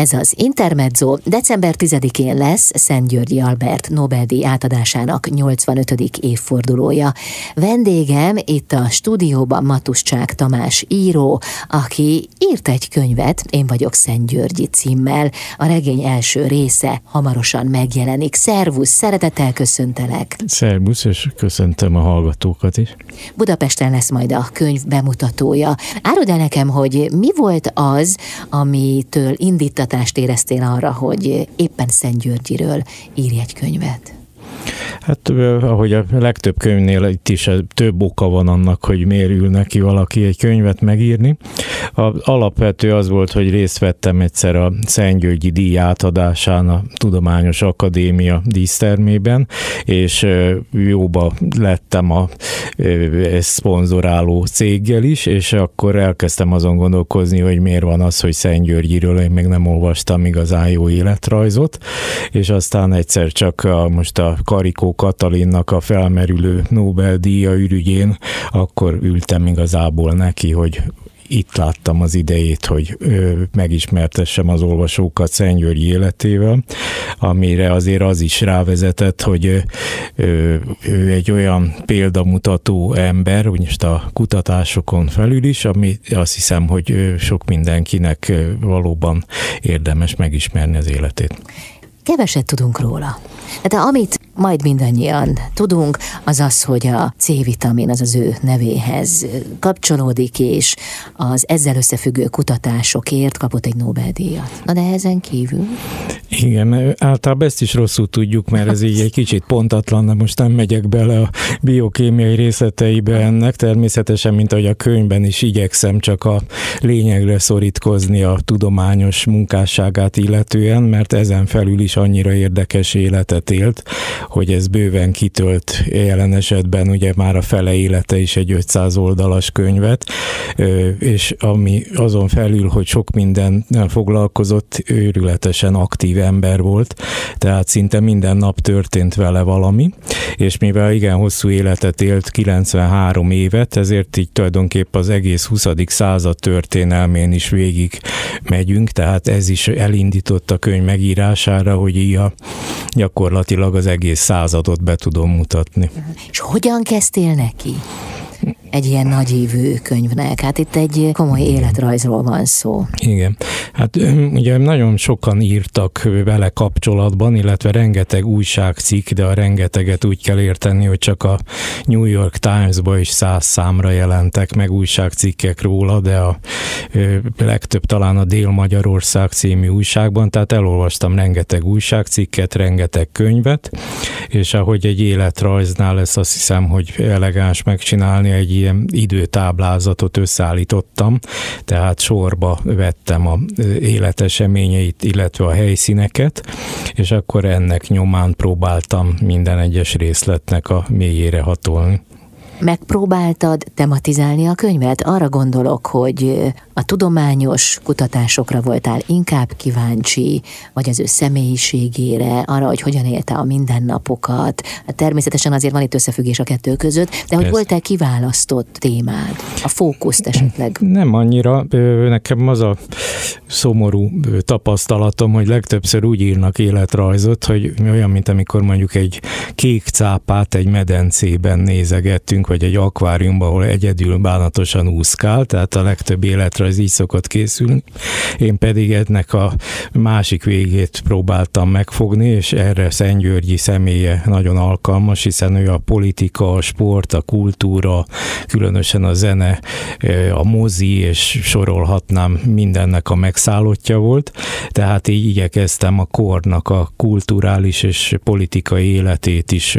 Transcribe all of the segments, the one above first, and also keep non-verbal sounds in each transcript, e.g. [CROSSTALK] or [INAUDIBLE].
Ez az Intermezzo december 10-én lesz Szent Györgyi Albert Nobel-díj átadásának 85. évfordulója. Vendégem itt a stúdióban Matuscsák Tamás író, aki írt egy könyvet, Én vagyok Szent Györgyi címmel. A regény első része hamarosan megjelenik. Szervusz, szeretettel köszöntelek. Szervusz, és köszöntöm a hallgatókat is. Budapesten lesz majd a könyv bemutatója. Áruld el nekem, hogy mi volt az, amitől indítatást éreztél arra, hogy éppen Szent Györgyiről írj egy könyvet? Hát ahogy a legtöbb könyvnél itt is több oka van annak, hogy miért ül neki valaki egy könyvet megírni. A alapvető az volt, hogy részt vettem egyszer a Szentgyörgyi díj átadásán a Tudományos Akadémia dísztermében, és jóba lettem a szponzoráló céggel is, és akkor elkezdtem azon gondolkozni, hogy miért van az, hogy Szentgyörgyiről én még nem olvastam igazán jó életrajzot, és aztán egyszer csak a, most a Karikó Katalinnak a felmerülő Nobel-díja ürügyén, akkor ültem igazából neki, hogy itt láttam az idejét, hogy megismertessem az olvasókat Szentgyörgyi életével, amire azért az is rávezetett, hogy ő egy olyan példamutató ember, most a kutatásokon felül is, ami azt hiszem, hogy sok mindenkinek valóban érdemes megismerni az életét. Keveset tudunk róla. De amit majd mindannyian tudunk, az az, hogy a C-vitamin az az ő nevéhez kapcsolódik, és az ezzel összefüggő kutatásokért kapott egy Nobel-díjat. Na de ezen kívül? Igen, általában ezt is rosszul tudjuk, mert ez így egy kicsit pontatlan, de most nem megyek bele a biokémiai részleteibe ennek. Természetesen, mint ahogy a könyvben is igyekszem csak a lényegre szorítkozni a tudományos munkásságát illetően, mert ezen felül is annyira érdekes életet élt, hogy ez bőven kitölt jelen esetben ugye már a fele élete is egy 500 oldalas könyvet, és ami azon felül, hogy sok minden foglalkozott, őrületesen aktív ember volt, tehát szinte minden nap történt vele valami, és mivel igen hosszú életet élt, 93 évet, ezért így tulajdonképp az egész 20. század történelmén is végig megyünk, tehát ez is elindított a könyv megírására, hogy így a, gyakorlatilag az egész századot be tudom mutatni. És hogyan kezdtél neki? Egy ilyen nagyívű könyvnek. Hát itt egy komoly életrajzról van szó. Igen. Hát ugye nagyon sokan írtak vele kapcsolatban, illetve rengeteg újságcikk, de a rengeteget úgy kell érteni, hogy csak a New York Times-ba is száz számra jelentek meg újságcikkek róla, de a legtöbb talán a Dél-Magyarország című újságban, tehát elolvastam rengeteg újságcikket, rengeteg könyvet, és ahogy egy életrajznál lesz, azt hiszem, hogy elegáns megcsinálni egy ilyen időtáblázatot összeállítottam, tehát sorba vettem a életeseményeit, illetve a helyszíneket, és akkor ennek nyomán próbáltam minden egyes részletnek a mélyére hatolni. Megpróbáltad tematizálni a könyvet? Arra gondolok, hogy a tudományos kutatásokra voltál inkább kíváncsi, vagy az ő személyiségére, arra, hogy hogyan élte a mindennapokat. Természetesen azért van itt összefüggés a kettő között, de hogy voltál kiválasztott témád, a fókuszt esetleg? [CLEARS THROAT] Nem annyira. Nekem az a szomorú tapasztalatom, hogy legtöbbször úgy írnak életrajzot, hogy olyan, mint amikor mondjuk egy kék cápát egy medencében nézegettünk, vagy egy akváriumban, ahol egyedül bánatosan úszkál, tehát a legtöbb életrajz így szokott készülni. Én pedig ennek a másik végét próbáltam megfogni, és erre Szentgyörgyi személye nagyon alkalmas, hiszen ő a politika, a sport, a kultúra, különösen a zene, a mozi, és sorolhatnám mindennek a megszállottja volt, tehát így igyekeztem a kornak a kulturális és politikai életét is,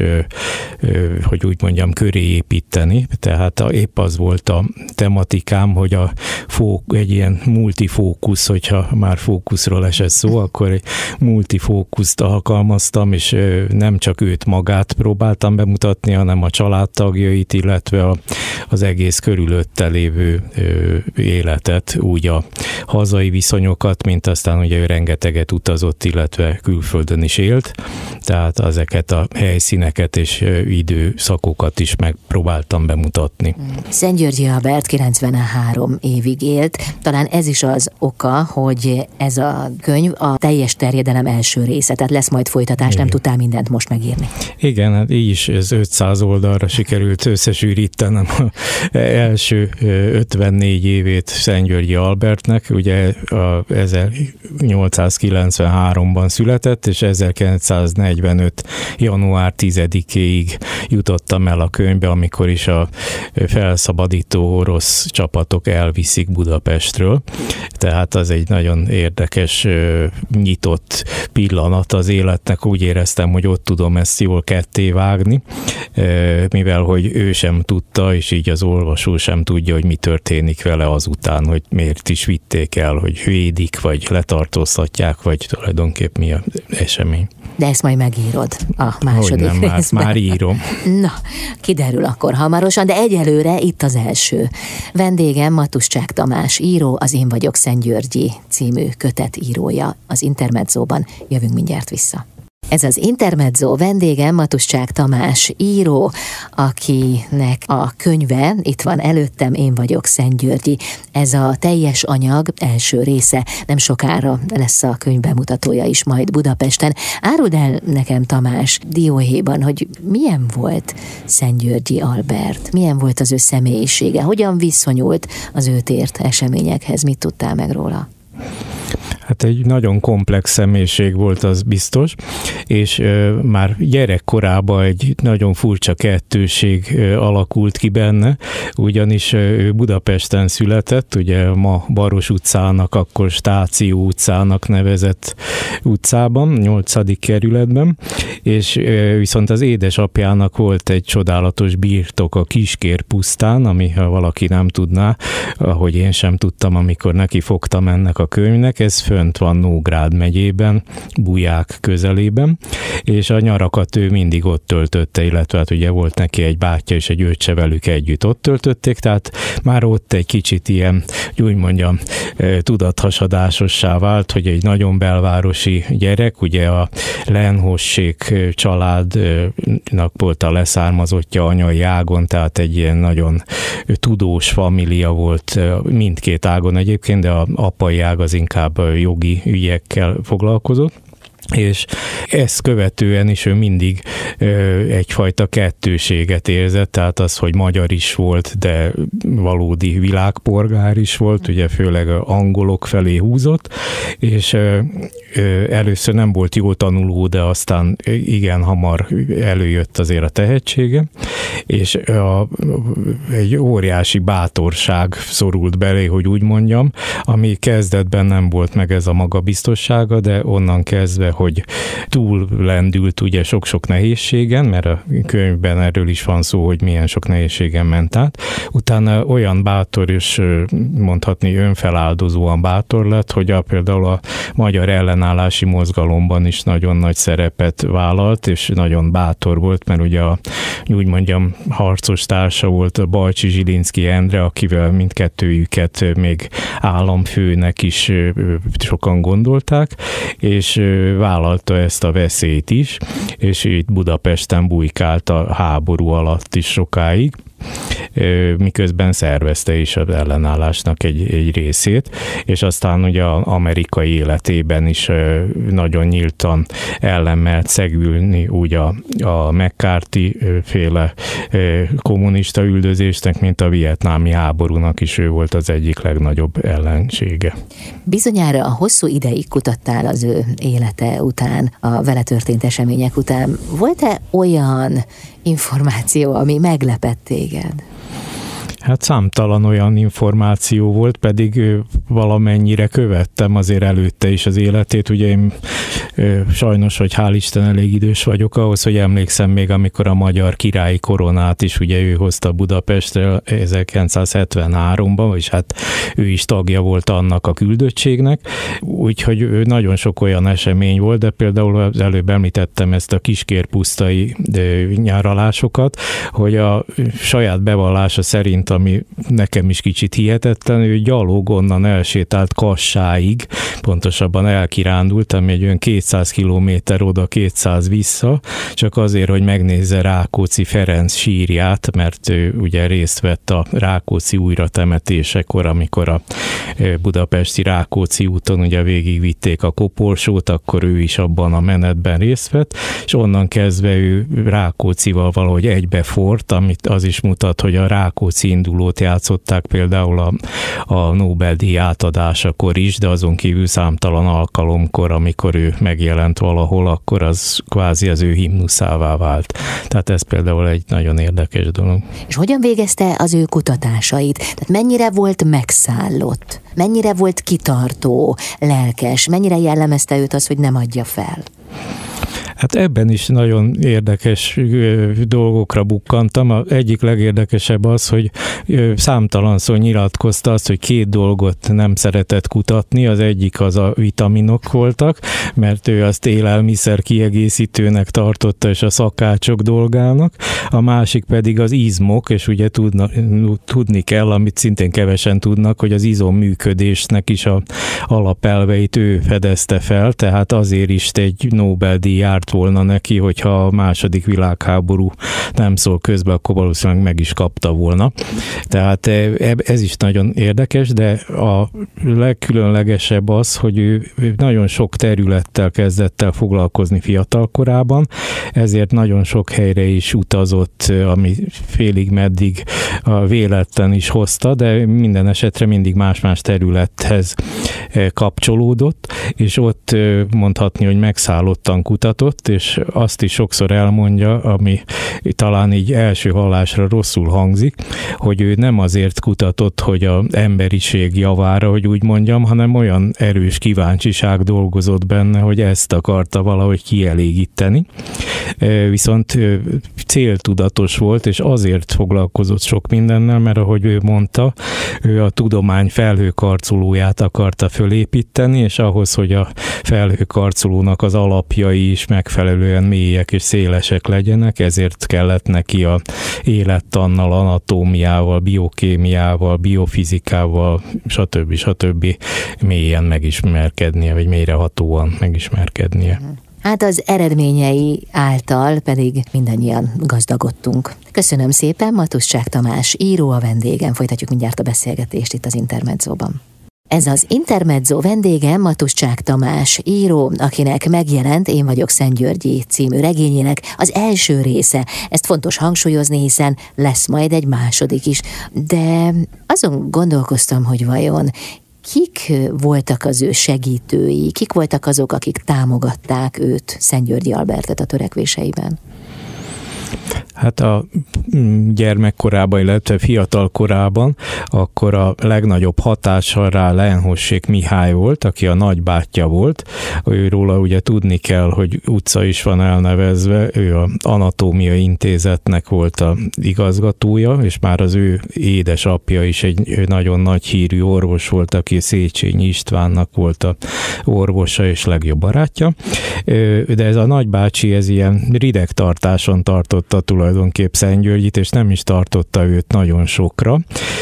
hogy úgy mondjam, köré építeni, tehát a, épp az volt a tematikám, hogy a fók, egy ilyen multifókusz, hogyha már fókuszról esett szó, akkor egy multifókuszt alkalmaztam, és nem csak őt magát próbáltam bemutatni, hanem a családtagjait, illetve a, az egész körülötte lévő életet, úgy a hazai viszonyokat, mint aztán ugye ő rengeteget utazott, illetve külföldön is élt, tehát ezeket a helyszíneket és időszakokat is megpróbáltam próbáltam bemutatni. Györgyi Albert 93 évig élt. Talán ez is az oka, hogy ez a könyv a teljes terjedelem első része, tehát lesz majd folytatás, Igen. nem tudtál mindent most megírni. Igen, hát így is ez 500 oldalra sikerült összesűrítenem a első 54 évét Györgyi Albertnek, ugye a 1893-ban született, és 1945. január 10-éig jutottam el a könyvbe, amikor is a felszabadító orosz csapatok elviszik Budapestről. Tehát az egy nagyon érdekes, nyitott pillanat az életnek. Úgy éreztem, hogy ott tudom ezt jól ketté vágni, mivel hogy ő sem tudta, és így az olvasó sem tudja, hogy mi történik vele azután, hogy miért is vitték el, hogy védik, vagy letartóztatják, vagy tulajdonképp mi a esemény. De ezt majd megírod a második hogy nem, részben. Már, már írom. Na, kiderül akkor hamarosan, de egyelőre itt az első. Vendégem Matuscsák Tamás író, az Én vagyok Szentgyörgyi című kötet írója. Az Intermedzóban jövünk mindjárt vissza. Ez az Intermezzo vendége Matuscsák Tamás író, akinek a könyve, itt van előttem, én vagyok Szent Györgyi. Ez a teljes anyag első része, nem sokára lesz a könyv bemutatója is majd Budapesten. Áruld el nekem Tamás dióhéjban, hogy milyen volt Szent Györgyi Albert, milyen volt az ő személyisége, hogyan viszonyult az őt ért eseményekhez, mit tudtál meg róla? Hát egy nagyon komplex személyiség volt, az biztos, és ö, már gyerekkorában egy nagyon furcsa kettőség ö, alakult ki benne, ugyanis ő Budapesten született, ugye ma Baros utcának, akkor Stáció utcának nevezett utcában, 8. kerületben, és viszont az édesapjának volt egy csodálatos birtok a Kiskér pusztán, ami ha valaki nem tudná, ahogy én sem tudtam, amikor neki fogtam ennek a könyvnek, ez fönt van Nógrád megyében, Buják közelében, és a nyarakat ő mindig ott töltötte, illetve hát ugye volt neki egy bátyja és egy öccse velük együtt ott töltötték, tehát már ott egy kicsit ilyen, úgy mondjam, tudathasadásossá vált, hogy egy nagyon belvárosi gyerek, ugye a Lenhossék családnak volt a leszármazottja anyai ágon, tehát egy ilyen nagyon tudós família volt mindkét ágon egyébként, de a apai ág az inkább jogi ügyekkel foglalkozott és ezt követően is ő mindig ö, egyfajta kettőséget érzett, tehát az, hogy magyar is volt, de valódi világpolgár is volt, ugye főleg angolok felé húzott, és ö, ö, először nem volt jó tanuló, de aztán igen hamar előjött azért a tehetsége, és a, egy óriási bátorság szorult belé, hogy úgy mondjam, ami kezdetben nem volt meg ez a magabiztossága, de onnan kezdve, hogy túl lendült ugye sok-sok nehézségen, mert a könyvben erről is van szó, hogy milyen sok nehézségen ment át. Utána olyan bátor és mondhatni önfeláldozóan bátor lett, hogy a, például a magyar ellenállási mozgalomban is nagyon nagy szerepet vállalt, és nagyon bátor volt, mert ugye a, úgy mondjam, harcos társa volt a Bajcsi Zsilinszki Endre, akivel mindkettőjüket még államfőnek is sokan gondolták, és vállalta ezt a veszélyt is, és itt Budapesten bujkált a háború alatt is sokáig miközben szervezte is az ellenállásnak egy, egy részét, és aztán ugye az amerikai életében is nagyon nyíltan ellenmelt szegülni úgy a, a McCarthy féle kommunista üldözésnek, mint a vietnámi háborúnak is ő volt az egyik legnagyobb ellensége. Bizonyára a hosszú ideig kutattál az ő élete után, a vele történt események után. Volt-e olyan információ, ami meglepett? Hát számtalan olyan információ volt, pedig valamennyire követtem azért előtte is az életét. Ugye én sajnos, hogy hál' Isten elég idős vagyok ahhoz, hogy emlékszem még, amikor a magyar királyi koronát is ugye ő hozta Budapestre 1973-ban, és hát ő is tagja volt annak a küldöttségnek, úgyhogy nagyon sok olyan esemény volt, de például az előbb említettem ezt a kiskérpusztai nyáralásokat, hogy a saját bevallása szerint ami nekem is kicsit hihetetlen, ő gyalog onnan elsétált Kassáig, pontosabban elkirándult, ami egy olyan 200 kilométer oda, 200 vissza, csak azért, hogy megnézze Rákóczi Ferenc sírját, mert ő ugye részt vett a Rákóczi újratemetésekor, amikor a budapesti Rákóczi úton ugye végigvitték a koporsót, akkor ő is abban a menetben részt vett, és onnan kezdve ő Rákócival valahogy egybefort, amit az is mutat, hogy a Rákóczi indulót játszották például a, a Nobel-díj átadásakor is, de azon kívül számtalan alkalomkor, amikor ő megjelent valahol, akkor az kvázi az ő himnuszává vált. Tehát ez például egy nagyon érdekes dolog. És hogyan végezte az ő kutatásait? Tehát mennyire volt megszállott? Mennyire volt kitartó, lelkes? Mennyire jellemezte őt az, hogy nem adja fel? Hát ebben is nagyon érdekes dolgokra bukkantam. A egyik legérdekesebb az, hogy számtalanszor nyilatkozta azt, hogy két dolgot nem szeretett kutatni. Az egyik az a vitaminok voltak, mert ő azt élelmiszer kiegészítőnek tartotta, és a szakácsok dolgának. A másik pedig az izmok, és ugye tudna, tudni kell, amit szintén kevesen tudnak, hogy az izom működésnek is a alapelveit ő fedezte fel, tehát azért is egy Nobel-díj járt volna neki, hogyha a második világháború nem szól közbe, akkor valószínűleg meg is kapta volna. Tehát e, ez is nagyon érdekes, de a legkülönlegesebb az, hogy ő nagyon sok területtel kezdett el foglalkozni fiatal korában, ezért nagyon sok helyre is utazott, ami félig meddig a véletlen is hozta, de minden esetre mindig más-más területhez e, kapcsolódott, és ott mondhatni, hogy megszállottan kutatott, mondott, és azt is sokszor elmondja, ami talán így első hallásra rosszul hangzik, hogy ő nem azért kutatott, hogy a emberiség javára, hogy úgy mondjam, hanem olyan erős kíváncsiság dolgozott benne, hogy ezt akarta valahogy kielégíteni. Viszont céltudatos volt, és azért foglalkozott sok mindennel, mert ahogy ő mondta, ő a tudomány felhőkarcolóját akarta fölépíteni, és ahhoz, hogy a felhőkarcolónak az alapjai is meg megfelelően mélyek és szélesek legyenek, ezért kellett neki a élettannal, anatómiával, biokémiával, biofizikával, stb. stb. mélyen megismerkednie, vagy mélyrehatóan megismerkednie. Hát az eredményei által pedig mindannyian gazdagodtunk. Köszönöm szépen, Matuszcsák Tamás, író a vendégem. Folytatjuk mindjárt a beszélgetést itt az Intermedzóban. Ez az Intermezzo vendége Matuscsák Tamás, író, akinek megjelent Én vagyok Szent Györgyi című regényének az első része. Ezt fontos hangsúlyozni, hiszen lesz majd egy második is. De azon gondolkoztam, hogy vajon kik voltak az ő segítői, kik voltak azok, akik támogatták őt, Szent Györgyi Albertet a törekvéseiben? Hát a gyermekkorában, illetve fiatal korában, akkor a legnagyobb hatással rá Lenhossék Mihály volt, aki a nagybátyja volt. Őróla ugye tudni kell, hogy utca is van elnevezve, ő a Anatómia Intézetnek volt a igazgatója, és már az ő édesapja is egy nagyon nagy hírű orvos volt, aki Széchenyi Istvánnak volt a orvosa és legjobb barátja. De ez a nagybácsi, ez ilyen rideg tartáson tartotta tulajdonképp Szentgyörgyit, és nem is tartotta őt nagyon sokra,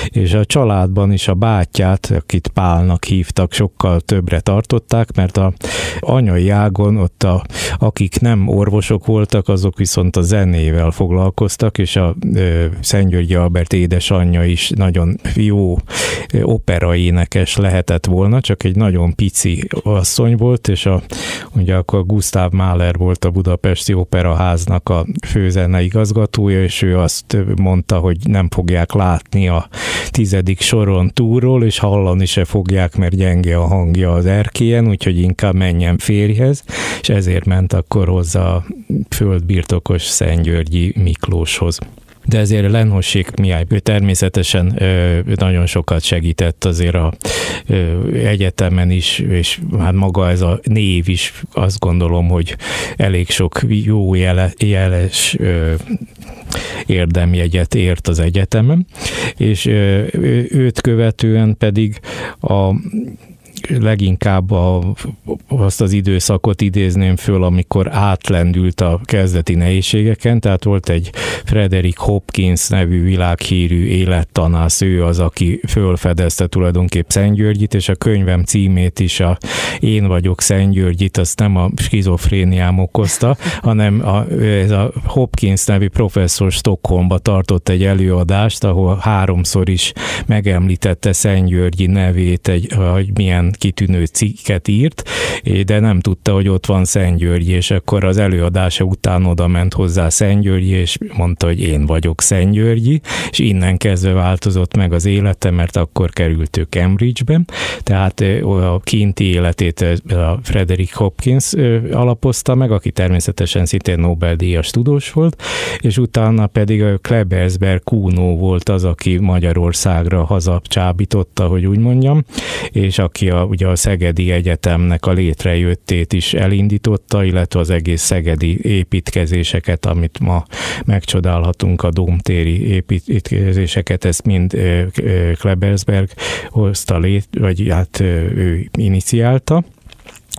és a családban is a bátyját, akit Pálnak hívtak, sokkal többre tartották, mert a anyai ágon ott a, akik nem orvosok voltak, azok viszont a zenével foglalkoztak, és a Szentgyörgyi Albert édesanyja is nagyon jó operaénekes lehetett volna, csak egy nagyon pici asszony volt, és a, ugye akkor Gustav Mahler volt a Budapesti Operaháznak a főzene igazgatója, és ő azt mondta, hogy nem fogják látni a tizedik soron túlról, és hallani se fogják, mert gyenge a hangja az erkélyen, úgyhogy inkább menjen férjhez, és ezért ment akkor hozzá a földbirtokos Szentgyörgyi Miklóshoz de ezért Lenhossék Mihály természetesen nagyon sokat segített azért a egyetemen is, és hát maga ez a név is azt gondolom, hogy elég sok jó jele, jeles érdemjegyet ért az egyetemen, és őt követően pedig a leginkább a, azt az időszakot idézném föl, amikor átlendült a kezdeti nehézségeken, tehát volt egy Frederick Hopkins nevű világhírű élettanász, ő az, aki fölfedezte tulajdonképp Szentgyörgyit, és a könyvem címét is a Én vagyok Szentgyörgyit, azt nem a skizofréniám okozta, hanem a, ez a Hopkins nevű professzor Stockholmba tartott egy előadást, ahol háromszor is megemlítette Szentgyörgyi nevét, egy, hogy milyen kitűnő cikket írt, de nem tudta, hogy ott van Szentgyörgyi, és akkor az előadása után oda ment hozzá Szentgyörgyi, és mondta, hogy én vagyok Szentgyörgyi, és innen kezdve változott meg az élete, mert akkor került ő Cambridge-be, tehát a kinti életét a Frederick Hopkins alapozta meg, aki természetesen szintén Nobel-díjas tudós volt, és utána pedig a Klebersberg Kuno volt az, aki Magyarországra hazacsábította, hogy úgy mondjam, és aki a, ugye a Szegedi Egyetemnek a létrejöttét is elindította, illetve az egész szegedi építkezéseket, amit ma megcsodálhatunk, a domtéri építkezéseket, ezt mind Klebersberg hozta lét, vagy hát ő iniciálta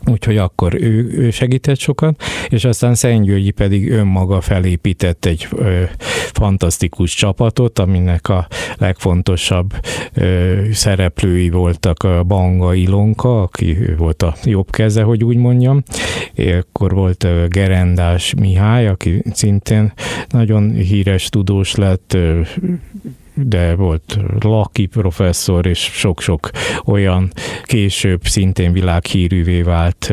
úgyhogy akkor ő, ő segített sokat, és aztán Szentgyörgyi pedig önmaga felépített egy ö, fantasztikus csapatot, aminek a legfontosabb ö, szereplői voltak a Banga Ilonka, aki volt a jobb keze, hogy úgy mondjam, akkor volt Gerendás Mihály, aki szintén nagyon híres tudós lett, de volt Laki professzor, és sok-sok olyan később szintén világhírűvé vált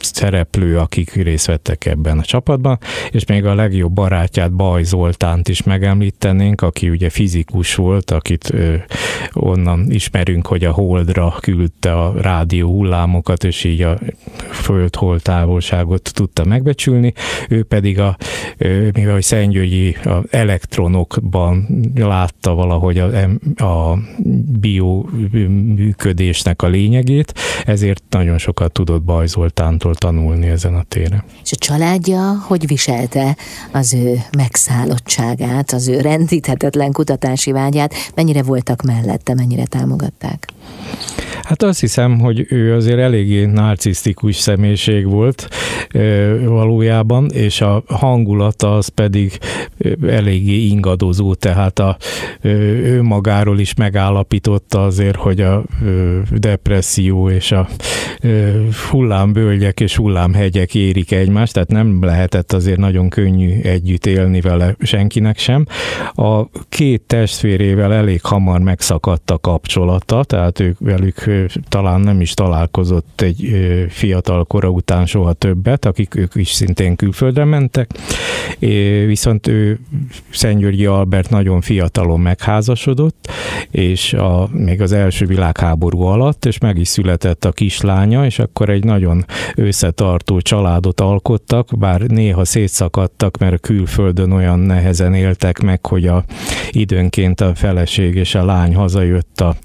szereplő, akik részt vettek ebben a csapatban, és még a legjobb barátját, Baj Zoltánt is megemlítenénk, aki ugye fizikus volt, akit onnan ismerünk, hogy a Holdra küldte a rádió hullámokat, és így a föld távolságot tudta megbecsülni. Ő pedig a, mivel Szentgyörgyi a elektronokban látta valahogy a, a bio működésnek a lényegét, ezért nagyon sokat tudott Bajzoltántól tanulni ezen a téren. És a családja hogy viselte az ő megszállottságát, az ő rendíthetetlen kutatási vágyát, mennyire voltak mellette, mennyire támogatták? Hát azt hiszem, hogy ő azért eléggé narcisztikus személyiség volt valójában, és a hangulata az pedig eléggé ingadozó, tehát a, ő magáról is megállapította azért, hogy a depresszió és a hullámbölgyek és hullámhegyek érik egymást, tehát nem lehetett azért nagyon könnyű együtt élni vele senkinek sem. A két testvérével elég hamar megszakadt a kapcsolata, tehát ők velük talán nem is találkozott egy fiatal kora után soha többet, akik ők is szintén külföldre mentek, viszont ő Szentgyörgyi Albert nagyon fiatalon megházasodott, és a, még az első világháború alatt, és meg is született a kislánya, és akkor egy nagyon összetartó családot alkottak, bár néha szétszakadtak, mert a külföldön olyan nehezen éltek meg, hogy a időnként a feleség és a lány hazajött a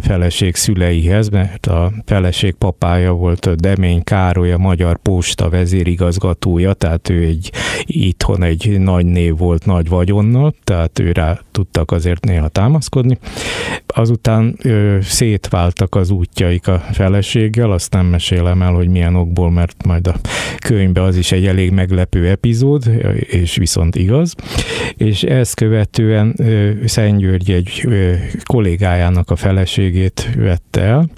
feleség szüleihez, mert a feleség papája volt Demény Károly, a Magyar Posta vezérigazgatója, tehát ő egy itthon egy nagy név volt nagy vagyonnal, tehát ő rá tudtak azért néha támaszkodni. Azután ö, szétváltak az útjaik a feleséggel, azt nem mesélem el, hogy milyen okból, mert majd a könyvben az is egy elég meglepő epizód, és viszont igaz. És ezt követően Szent György egy ö, kollégájának a feleségét vette el,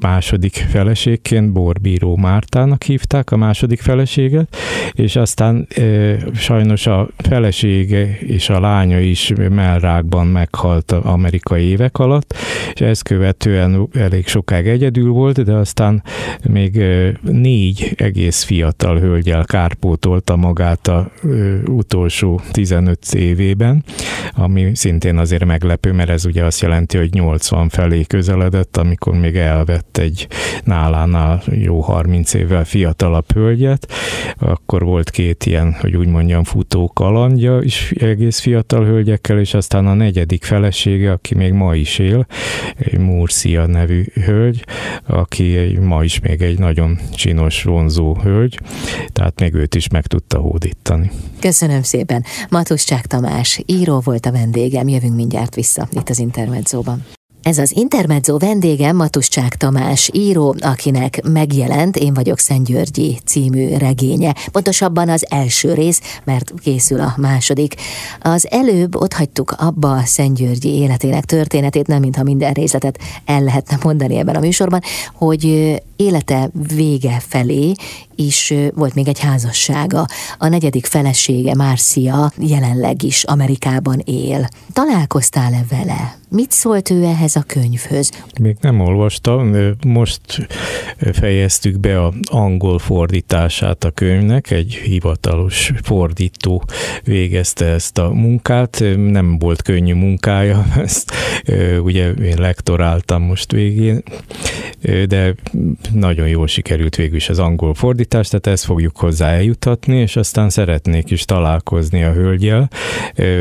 második feleségként, Borbíró Mártának hívták a második feleséget, és aztán sajnos a felesége és a lánya is mellrákban meghalt amerikai évek alatt, és ezt követően elég sokáig egyedül volt, de aztán még négy egész fiatal hölgyel kárpótolta magát a utolsó 15 évében, ami szintén azért meglepő, mert ez ugye azt jelenti, hogy 80 felé közeledett, amikor még elvett egy nálánál jó 30 évvel fiatalabb hölgyet, akkor volt két ilyen, hogy úgy mondjam, futó kalandja is egész fiatal hölgyekkel, és aztán a negyedik felesége, aki még ma is él, egy Murcia nevű hölgy, aki egy, ma is még egy nagyon csinos, vonzó hölgy, tehát még őt is meg tudta hódítani. Köszönöm szépen. Matuszcsák Tamás, író volt a vendégem, jövünk mindjárt vissza itt az Intermedzóban. Ez az Intermezzo vendége Matuscsák Tamás író, akinek megjelent Én vagyok Szentgyörgyi című regénye. Pontosabban az első rész, mert készül a második. Az előbb ott hagytuk abba a Szentgyörgyi életének történetét, nem mintha minden részletet el lehetne mondani ebben a műsorban, hogy élete vége felé is volt még egy házassága. A negyedik felesége, Márcia, jelenleg is Amerikában él. Találkoztál-e vele? Mit szólt ő ehhez a könyvhöz? Még nem olvastam, most fejeztük be a angol fordítását a könyvnek, egy hivatalos fordító végezte ezt a munkát, nem volt könnyű munkája, [LAUGHS] ezt ugye én lektoráltam most végén, de nagyon jól sikerült végül is az angol fordítás, tehát ezt fogjuk hozzá eljutatni, és aztán szeretnék is találkozni a hölgyel.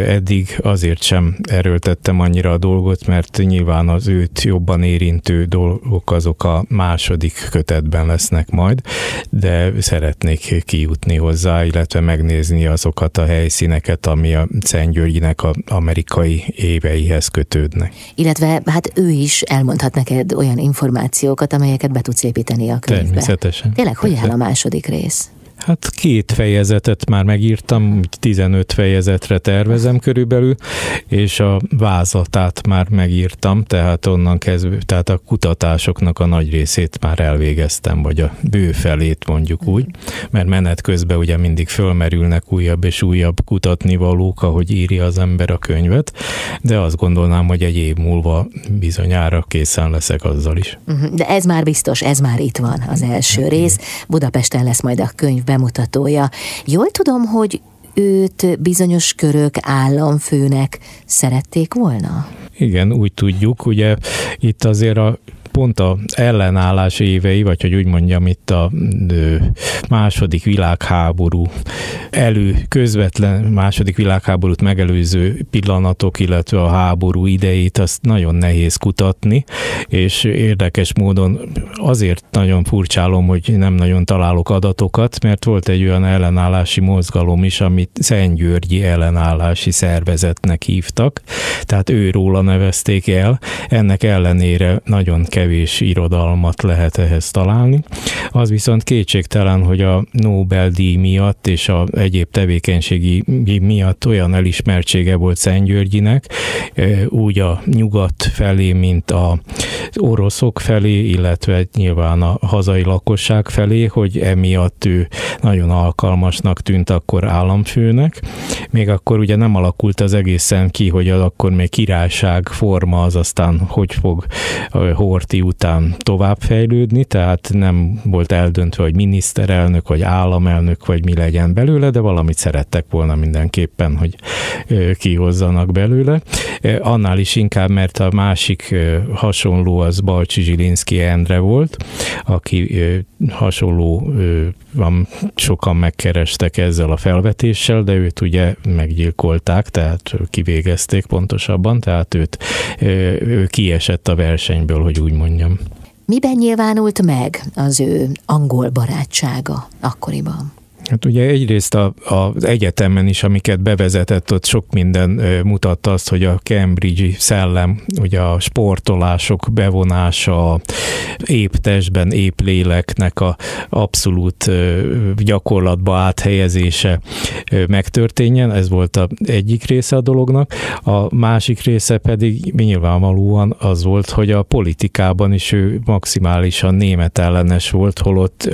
Eddig azért sem erőltettem annyira a dolgot, mert nyilván az őt jobban érintő dolgok azok a második kötetben lesznek majd, de szeretnék kijutni hozzá, illetve megnézni azokat a helyszíneket, ami a Szentgyörgyinek a amerikai éveihez kötődnek. Illetve hát ő is elmondhat neked olyan információkat, amelyeket be tudsz építeni a könyvbe. Természetesen. Tényleg, hogy áll a második rész? Hát két fejezetet már megírtam, 15 fejezetre tervezem körülbelül, és a vázatát már megírtam, tehát onnan kezdve, tehát a kutatásoknak a nagy részét már elvégeztem, vagy a bő felét mondjuk úgy, mert menet közben ugye mindig fölmerülnek újabb és újabb kutatni valók, ahogy írja az ember a könyvet, de azt gondolnám, hogy egy év múlva bizonyára készen leszek azzal is. Mhm, de ez már biztos, ez már itt van az első rész. Budapesten lesz majd a könyv bemutatója. Jól tudom, hogy őt bizonyos körök államfőnek szerették volna? Igen, úgy tudjuk, ugye itt azért a pont a ellenállás évei, vagy hogy úgy mondjam, itt a második világháború elő, közvetlen második világháborút megelőző pillanatok, illetve a háború idejét, azt nagyon nehéz kutatni, és érdekes módon azért nagyon furcsálom, hogy nem nagyon találok adatokat, mert volt egy olyan ellenállási mozgalom is, amit Szentgyörgyi ellenállási szervezetnek hívtak, tehát ő róla nevezték el, ennek ellenére nagyon kevés kevés irodalmat lehet ehhez találni. Az viszont kétségtelen, hogy a Nobel-díj miatt és a egyéb tevékenységi miatt olyan elismertsége volt Szentgyörgyinek, e, úgy a nyugat felé, mint a oroszok felé, illetve nyilván a hazai lakosság felé, hogy emiatt ő nagyon alkalmasnak tűnt akkor államfőnek. Még akkor ugye nem alakult az egészen ki, hogy az akkor még királyság forma az aztán hogy fog Horti Horthy után továbbfejlődni, tehát nem volt eldöntve, hogy miniszterelnök, vagy államelnök, vagy mi legyen belőle, de valamit szerettek volna mindenképpen, hogy kihozzanak belőle. Annál is inkább, mert a másik hasonló az Balcsi Zsilinszki Endre volt, aki hasonló, van, sokan megkerestek ezzel a felvetéssel, de őt ugye meggyilkolták, tehát kivégezték pontosabban, tehát őt ő kiesett a versenyből, hogy úgy mondjam. Miben nyilvánult meg az ő angol barátsága akkoriban? Hát ugye egyrészt a, az egyetemen is, amiket bevezetett, ott sok minden mutatta azt, hogy a Cambridge-i szellem, ugye a sportolások bevonása, épp testben, épp léleknek a abszolút gyakorlatba áthelyezése megtörténjen, ez volt a egyik része a dolognak. A másik része pedig nyilvánvalóan az volt, hogy a politikában is ő maximálisan német ellenes volt, holott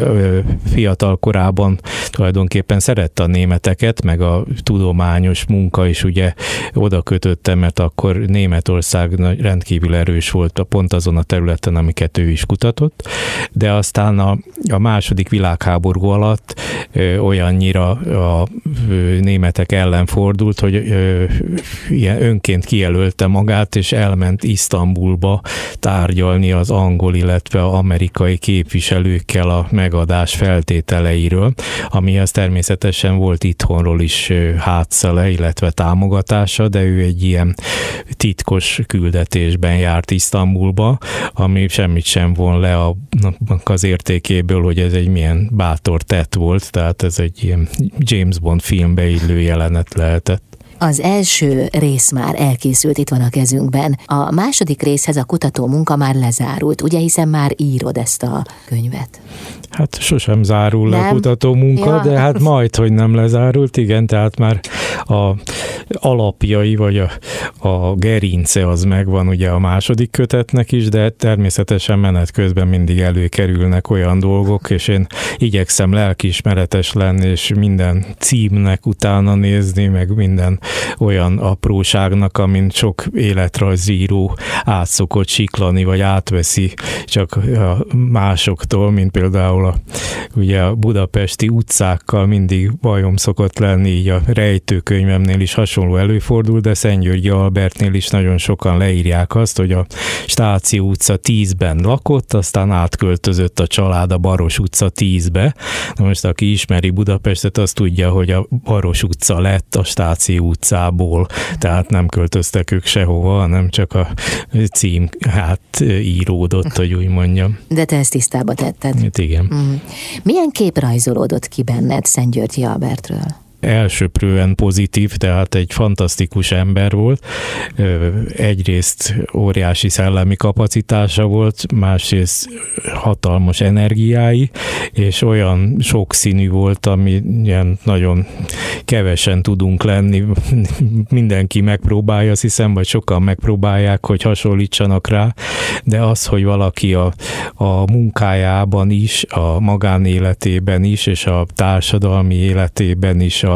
fiatal korában tulajdonképpen szerette a németeket, meg a tudományos munka is ugye oda kötötte, mert akkor Németország rendkívül erős volt a pont azon a területen, amiket ő is kutatott, de aztán a, a második világháború alatt ö, olyannyira a ö, németek ellen fordult, hogy ö, ilyen önként kijelölte magát, és elment Isztambulba tárgyalni az angol, illetve amerikai képviselőkkel a megadás feltételeiről, ami amihez természetesen volt itthonról is hátszele, illetve támogatása, de ő egy ilyen titkos küldetésben járt Isztambulba, ami semmit sem von le a, az értékéből, hogy ez egy milyen bátor tett volt, tehát ez egy ilyen James Bond filmbe illő jelenet lehetett. Az első rész már elkészült, itt van a kezünkben. A második részhez a kutató munka már lezárult, ugye, hiszen már írod ezt a könyvet. Hát sosem zárul nem. a kutató munka, ja. de hát majd, hogy nem lezárult, igen, tehát már a alapjai, vagy a, a gerince az megvan ugye a második kötetnek is, de természetesen menet közben mindig előkerülnek olyan dolgok, és én igyekszem lelkiismeretes lenni, és minden címnek utána nézni, meg minden olyan apróságnak, amint sok életrajzíró átszokott siklani, vagy átveszi csak a másoktól, mint például a, ugye a budapesti utcákkal mindig bajom szokott lenni, így a rejtőkönyvemnél is hasonló előfordul, de Szentgyörgyi Albertnél is nagyon sokan leírják azt, hogy a Stáció utca 10-ben lakott, aztán átköltözött a család a Baros utca 10-be. Na most aki ismeri Budapestet, az tudja, hogy a Baros utca lett a Stáció utcából, tehát nem költöztek ők sehova, hanem csak a cím hát íródott, hogy úgy mondjam. De te ezt tisztába tetted. Hát igen. Mm. Milyen kép rajzolódott ki benned Györgyi Albertről? Elsőprően pozitív, tehát egy fantasztikus ember volt. Egyrészt óriási szellemi kapacitása volt, másrészt hatalmas energiái, és olyan sokszínű volt, ami ilyen nagyon kevesen tudunk lenni. Mindenki megpróbálja, azt hiszem, vagy sokan megpróbálják, hogy hasonlítsanak rá, de az, hogy valaki a, a munkájában is, a magánéletében is, és a társadalmi életében is a,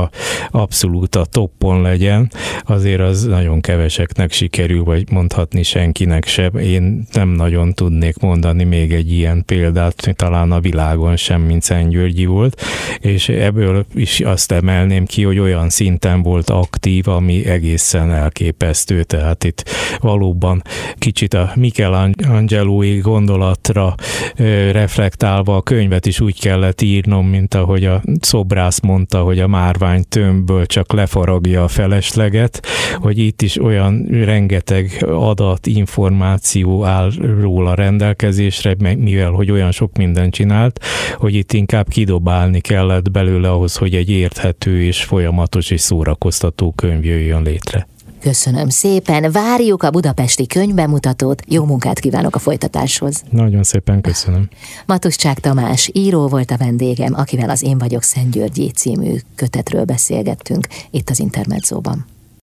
abszolút a toppon legyen, azért az nagyon keveseknek sikerül, vagy mondhatni senkinek sem. Én nem nagyon tudnék mondani még egy ilyen példát, talán a világon sem, mint Szent Györgyi volt, és ebből is azt emelném ki, hogy olyan szinten volt aktív, ami egészen elképesztő, tehát itt valóban kicsit a Michelangelo-i gondolatra reflektálva a könyvet is úgy kellett írnom, mint ahogy a szobrász mondta, hogy a márvány tömbből csak lefaragja a felesleget, hogy itt is olyan rengeteg adat, információ áll róla rendelkezésre, mivel hogy olyan sok mindent csinált, hogy itt inkább kidobálni kellett belőle ahhoz, hogy egy érthető és folyamatos és szórakoztató könyv jöjjön létre. Köszönöm szépen, várjuk a budapesti könyvbemutatót, jó munkát kívánok a folytatáshoz. Nagyon szépen köszönöm. Matuscsák Tamás író volt a vendégem, akivel az Én vagyok Szent Györgyi című kötetről beszélgettünk itt az Intermedzóban.